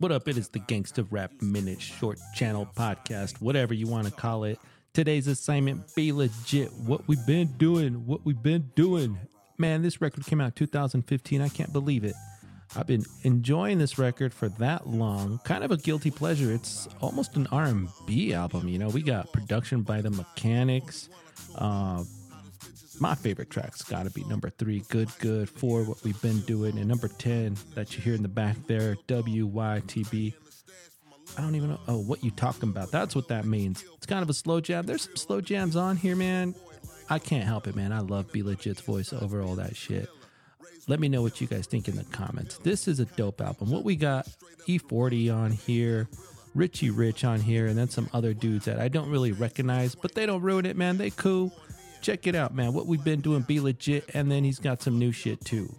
What up? It is the Gangsta Rap Minute Short Channel Podcast, whatever you want to call it. Today's assignment B-Legit. What we've been doing, what we've been doing. Man, this record came out 2015. I can't believe it. I've been enjoying this record for that long. Kind of a guilty pleasure. It's almost an R&B album. You know, we got production by the Mechanics. Uh, my favorite track's got to be number three, Good Good, for what we've been doing. And number 10 that you hear in the back there, WYTB. I don't even know oh, what you talking about. That's what that means. It's kind of a slow jam. There's some slow jams on here, man. I can't help it, man. I love B-Legit's voice over all that shit. Let me know what you guys think in the comments. This is a dope album. What we got E40 on here, Richie Rich on here, and then some other dudes that I don't really recognize, but they don't ruin it, man. They cool. Check it out, man. What we've been doing, B-Legit, and then he's got some new shit too.